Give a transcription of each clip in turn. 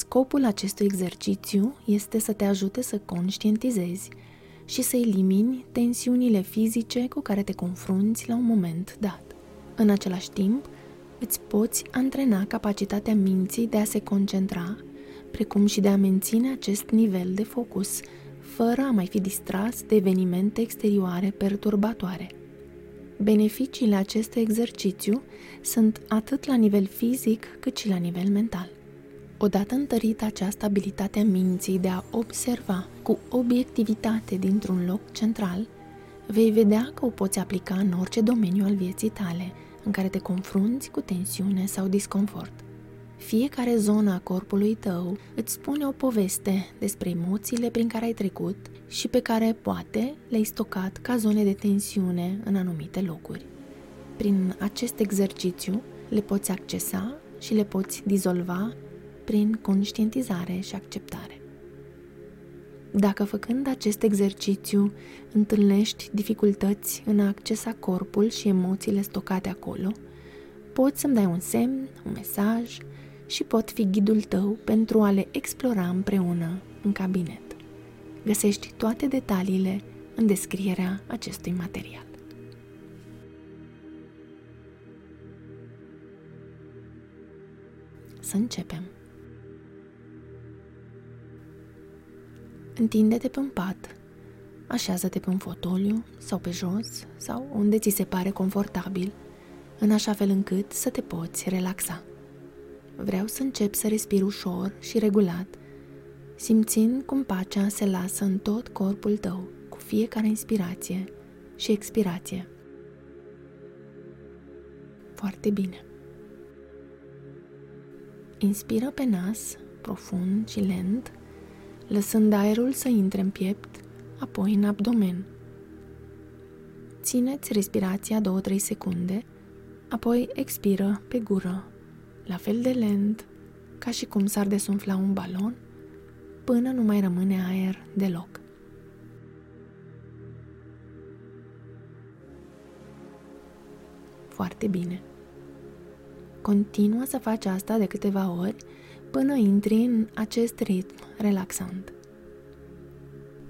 Scopul acestui exercițiu este să te ajute să conștientizezi și să elimini tensiunile fizice cu care te confrunți la un moment dat. În același timp, îți poți antrena capacitatea minții de a se concentra, precum și de a menține acest nivel de focus, fără a mai fi distras de evenimente exterioare perturbatoare. Beneficiile acestui exercițiu sunt atât la nivel fizic cât și la nivel mental. Odată întărită această abilitate a minții de a observa cu obiectivitate dintr-un loc central, vei vedea că o poți aplica în orice domeniu al vieții tale în care te confrunți cu tensiune sau disconfort. Fiecare zonă a corpului tău îți spune o poveste despre emoțiile prin care ai trecut și pe care poate le-ai stocat ca zone de tensiune în anumite locuri. Prin acest exercițiu le poți accesa și le poți dizolva prin conștientizare și acceptare. Dacă făcând acest exercițiu întâlnești dificultăți în a accesa corpul și emoțiile stocate acolo, poți să-mi dai un semn, un mesaj și pot fi ghidul tău pentru a le explora împreună în cabinet. Găsești toate detaliile în descrierea acestui material. Să începem. Întinde-te pe un pat, așează-te pe un fotoliu sau pe jos sau unde ți se pare confortabil, în așa fel încât să te poți relaxa. Vreau să încep să respiri ușor și regulat, simțind cum pacea se lasă în tot corpul tău cu fiecare inspirație și expirație. Foarte bine. Inspiră pe nas, profund și lent, lăsând aerul să intre în piept, apoi în abdomen. Țineți respirația 2-3 secunde, apoi expiră pe gură, la fel de lent, ca și cum s-ar desumfla un balon, până nu mai rămâne aer deloc. Foarte bine. Continuă să faci asta de câteva ori până intri în acest ritm relaxant.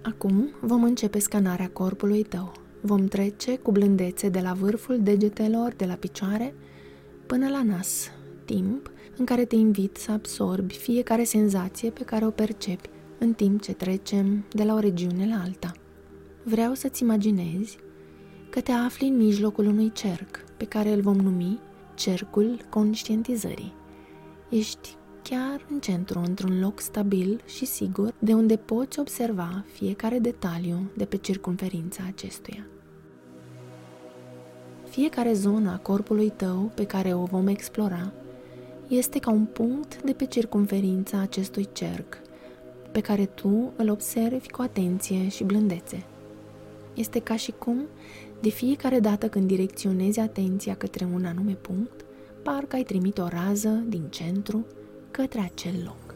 Acum vom începe scanarea corpului tău. Vom trece cu blândețe de la vârful degetelor de la picioare până la nas, timp în care te invit să absorbi fiecare senzație pe care o percepi în timp ce trecem de la o regiune la alta. Vreau să-ți imaginezi că te afli în mijlocul unui cerc pe care îl vom numi cercul conștientizării. Ești chiar în centru, într-un loc stabil și sigur, de unde poți observa fiecare detaliu de pe circumferința acestuia. Fiecare zonă a corpului tău pe care o vom explora este ca un punct de pe circumferința acestui cerc, pe care tu îl observi cu atenție și blândețe. Este ca și cum, de fiecare dată când direcționezi atenția către un anume punct, parcă ai trimit o rază din centru către acel loc.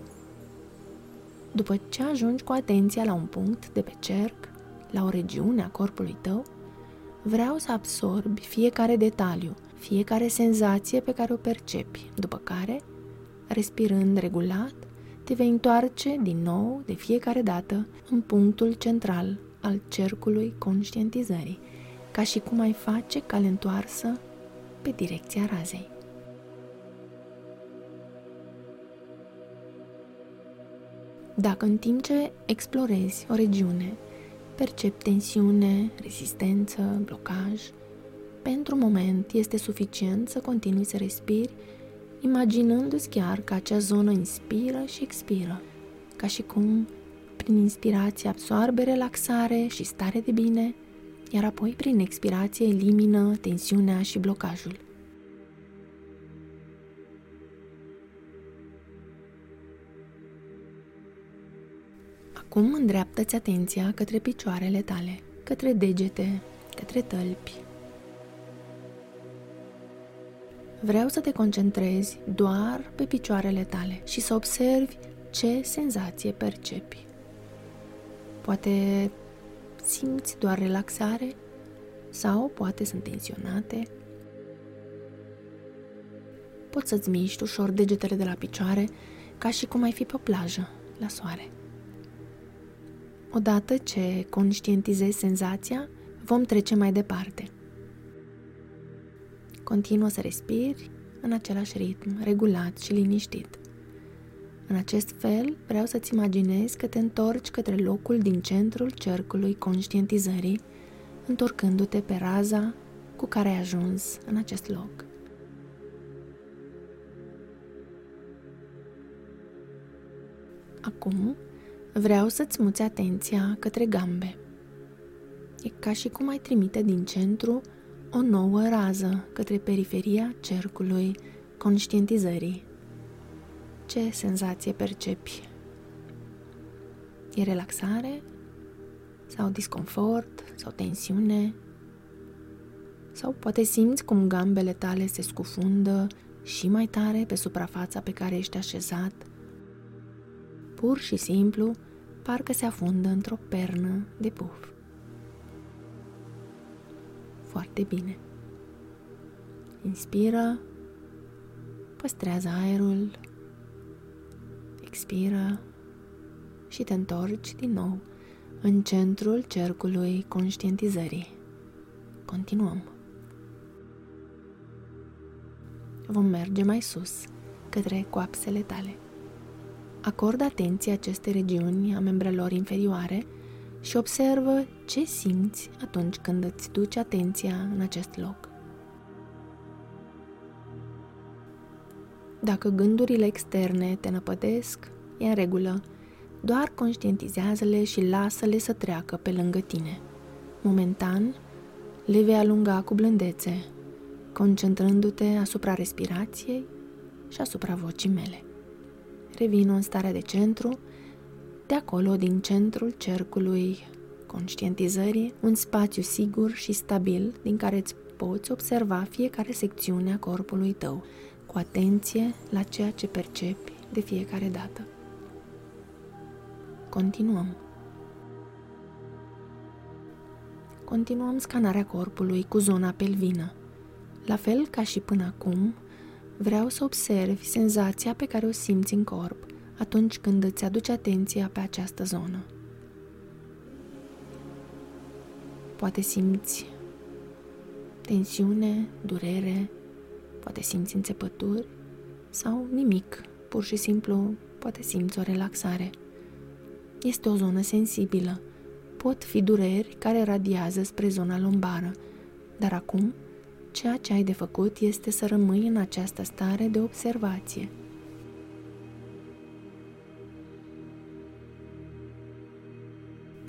După ce ajungi cu atenția la un punct de pe cerc, la o regiune a corpului tău, vreau să absorbi fiecare detaliu, fiecare senzație pe care o percepi, după care, respirând regulat, te vei întoarce din nou de fiecare dată în punctul central al cercului conștientizării, ca și cum ai face cale întoarsă pe direcția razei. Dacă în timp ce explorezi o regiune, percepi tensiune, rezistență, blocaj, pentru moment este suficient să continui să respiri, imaginându-ți chiar că acea zonă inspiră și expiră, ca și cum prin inspirație absorbe relaxare și stare de bine, iar apoi prin expirație elimină tensiunea și blocajul. Acum îndreaptă-ți atenția către picioarele tale, către degete, către tălpi. Vreau să te concentrezi doar pe picioarele tale și să observi ce senzație percepi. Poate simți doar relaxare sau poate sunt tensionate. Poți să-ți miști ușor degetele de la picioare ca și cum ai fi pe o plajă, la soare. Odată ce conștientizezi senzația, vom trece mai departe. Continuă să respiri în același ritm, regulat și liniștit. În acest fel, vreau să-ți imaginezi că te întorci către locul din centrul cercului conștientizării, întorcându-te pe raza cu care ai ajuns în acest loc. Acum, vreau să-ți muți atenția către gambe. E ca și cum ai trimite din centru o nouă rază către periferia cercului conștientizării. Ce senzație percepi? E relaxare? Sau disconfort? Sau tensiune? Sau poate simți cum gambele tale se scufundă și mai tare pe suprafața pe care ești așezat? Pur și simplu, parcă se afundă într-o pernă de puf. Foarte bine. Inspiră, păstrează aerul, expiră și te întorci din nou în centrul cercului conștientizării. Continuăm. Vom merge mai sus, către coapsele tale. Acordă atenție acestei regiuni a membrelor inferioare și observă ce simți atunci când îți duci atenția în acest loc. Dacă gândurile externe te năpădesc, e în regulă, doar conștientizează-le și lasă-le să treacă pe lângă tine. Momentan, le vei alunga cu blândețe, concentrându-te asupra respirației și asupra vocii mele. Revin în starea de centru, de acolo, din centrul cercului conștientizării, un spațiu sigur și stabil din care îți poți observa fiecare secțiune a corpului tău, cu atenție la ceea ce percepi de fiecare dată. Continuăm. Continuăm scanarea corpului cu zona pelvină. La fel ca și până acum, vreau să observi senzația pe care o simți în corp atunci când îți aduci atenția pe această zonă. Poate simți tensiune, durere, poate simți înțepături sau nimic, pur și simplu poate simți o relaxare. Este o zonă sensibilă. Pot fi dureri care radiază spre zona lombară, dar acum ceea ce ai de făcut este să rămâi în această stare de observație.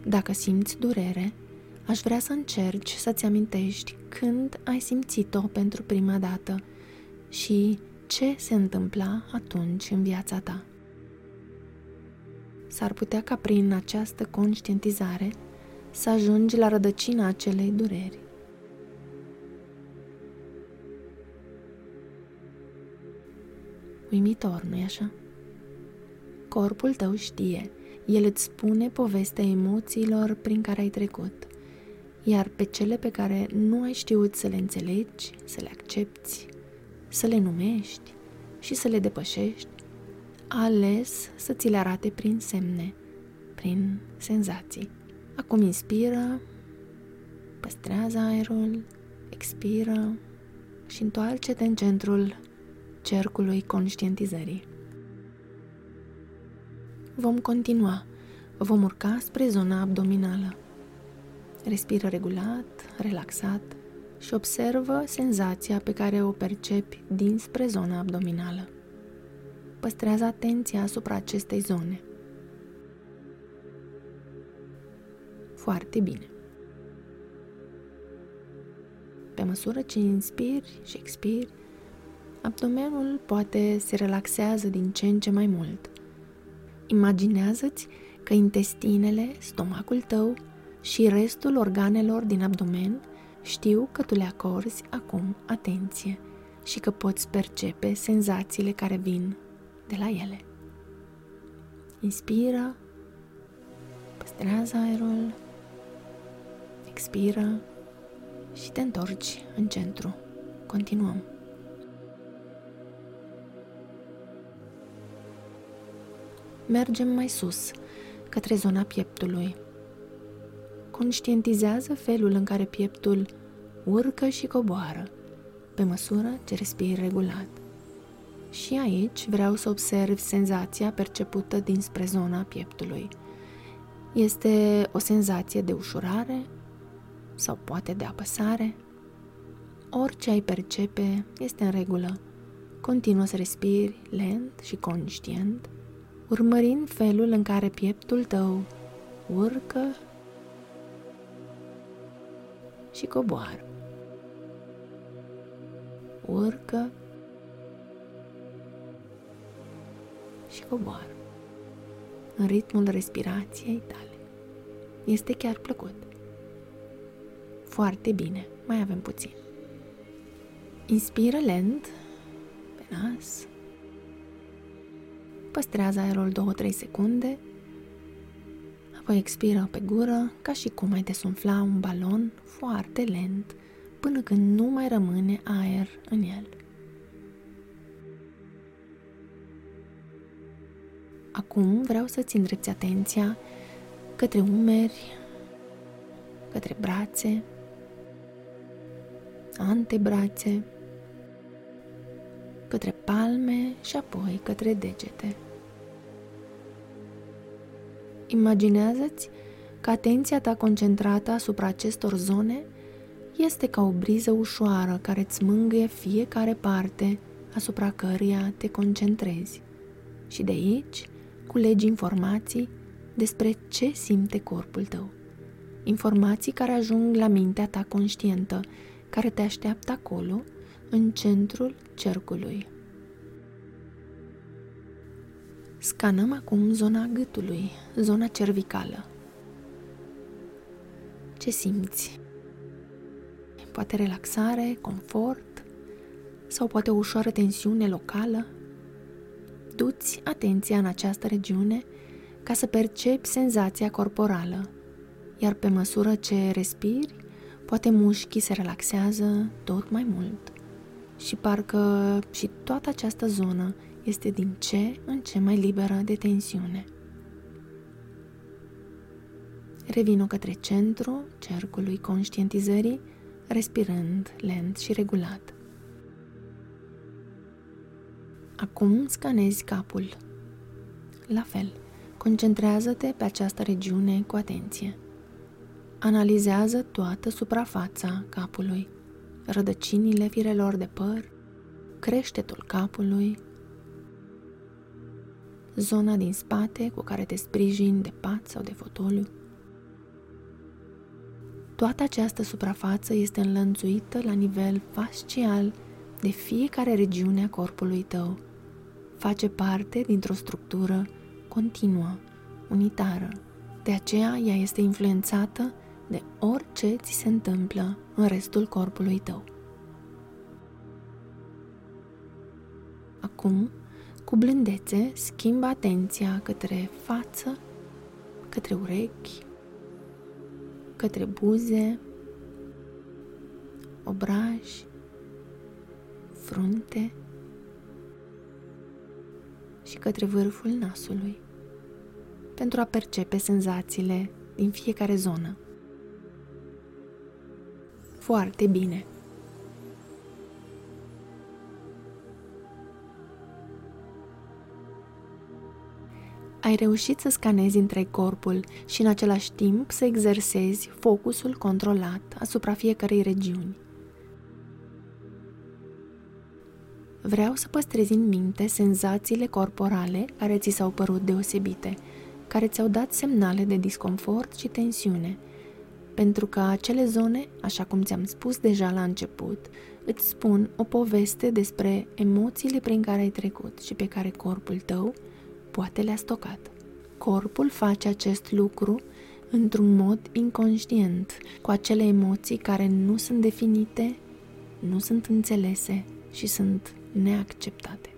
Dacă simți durere, aș vrea să încerci să-ți amintești când ai simțit-o pentru prima dată și ce se întâmpla atunci în viața ta. S-ar putea ca prin această conștientizare să ajungi la rădăcina acelei dureri. Uimitor, nu-i așa? Corpul tău știe, el îți spune povestea emoțiilor prin care ai trecut, iar pe cele pe care nu ai știut să le înțelegi, să le accepti, să le numești și să le depășești, a ales să ți le arate prin semne, prin senzații. Acum inspiră, păstrează aerul, expiră și întoarce-te în centrul cercului conștientizării. Vom continua. Vom urca spre zona abdominală. Respiră regulat, relaxat și observă senzația pe care o percepi dinspre zona abdominală. Păstrează atenția asupra acestei zone. Foarte bine. Pe măsură ce inspiri și expiri, abdomenul poate se relaxează din ce în ce mai mult. Imaginează-ți că intestinele, stomacul tău și restul organelor din abdomen știu că tu le acorzi acum atenție și că poți percepe senzațiile care vin de la ele. Inspiră, păstrează aerul, expiră și te întorci în centru. Continuăm. Mergem mai sus, către zona pieptului. Conștientizează felul în care pieptul urcă și coboară, pe măsură ce respiri regulat. Și aici vreau să observ senzația percepută dinspre zona pieptului. Este o senzație de ușurare sau poate de apăsare? Orice ai percepe este în regulă. Continuă să respiri lent și conștient, urmărind felul în care pieptul tău urcă și coboară. Urcă și coboară în ritmul respirației tale. Este chiar plăcut. Foarte bine, mai avem puțin. Inspiră lent pe nas. Păstrează aerul 2-3 secunde. Apoi expiră pe gură ca și cum ai desumfla un balon foarte lent până când nu mai rămâne aer în el. Acum vreau să-ți îndrepți atenția către umeri, către brațe, antebrațe, către palme și apoi către degete. Imaginează-ți că atenția ta concentrată asupra acestor zone este ca o briză ușoară care îți mângâie fiecare parte asupra căreia te concentrezi. Și de aici culegi informații despre ce simte corpul tău. Informații care ajung la mintea ta conștientă, care te așteaptă acolo, în centrul cercului. Scanăm acum zona gâtului, zona cervicală. Ce simți? Poate relaxare, confort sau poate o ușoară tensiune locală? Du-ți atenția în această regiune ca să percepi senzația corporală, iar pe măsură ce respiri, poate mușchii se relaxează tot mai mult și parcă și toată această zonă este din ce în ce mai liberă de tensiune. Revin-o către centru cercului conștientizării, respirând lent și regulat. Acum scanezi capul. La fel, concentrează-te pe această regiune cu atenție. Analizează toată suprafața capului, rădăcinile firelor de păr, creștetul capului, zona din spate cu care te sprijini de pat sau de fotoliu. Toată această suprafață este înlănțuită la nivel fascial de fiecare regiune a corpului tău. Face parte dintr-o structură continuă, unitară. De aceea ea este influențată de orice ți se întâmplă în restul corpului tău. Acum, cu blândețe, schimbă atenția către față, către urechi, către buze, obraj, frunte și către vârful nasului pentru a percepe senzațiile din fiecare zonă. Foarte bine! Ai reușit să scanezi întreg corpul și în același timp să exersezi focusul controlat asupra fiecarei regiuni. Vreau să păstrezi în minte senzațiile corporale care ți s-au părut deosebite, care ți-au dat semnale de disconfort și tensiune, pentru că acele zone, așa cum ți-am spus deja la început, îți spun o poveste despre emoțiile prin care ai trecut și pe care corpul tău poate le-a stocat. Corpul face acest lucru într-un mod inconștient, cu acele emoții care nu sunt definite, nu sunt înțelese și sunt neacceptate.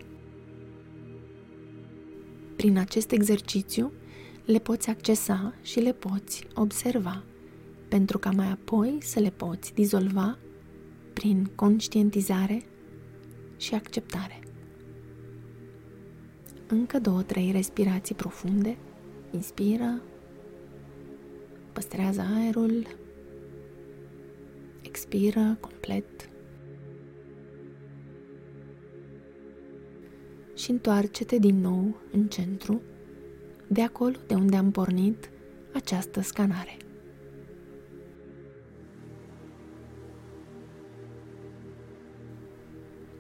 Prin acest exercițiu le poți accesa și le poți observa, pentru ca mai apoi să le poți dizolva prin conștientizare și acceptare. Încă două, trei respirații profunde. Inspiră. Păstrează aerul. Expiră complet. Și întoarce-te din nou în centru, de acolo de unde am pornit această scanare.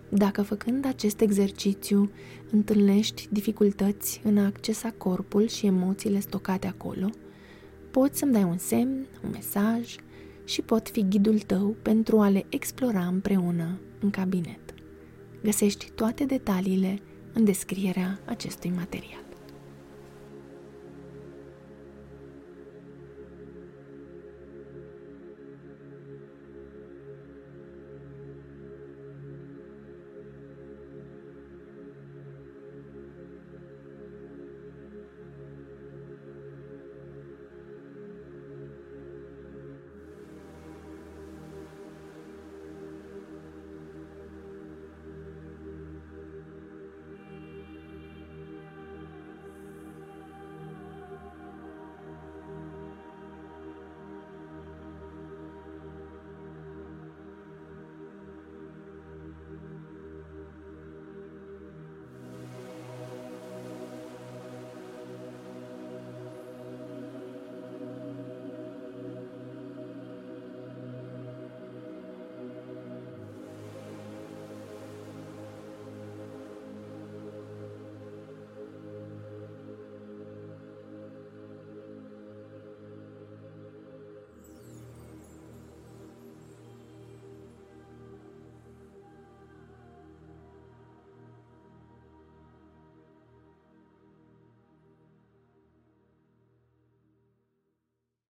Dacă făcând acest exercițiu întâlnești dificultăți în a accesa corpul și emoțiile stocate acolo, poți să-mi dai un semn, un mesaj și pot fi ghidul tău pentru a le explora împreună în cabinet. Găsești toate detaliile în descrierea acestui material.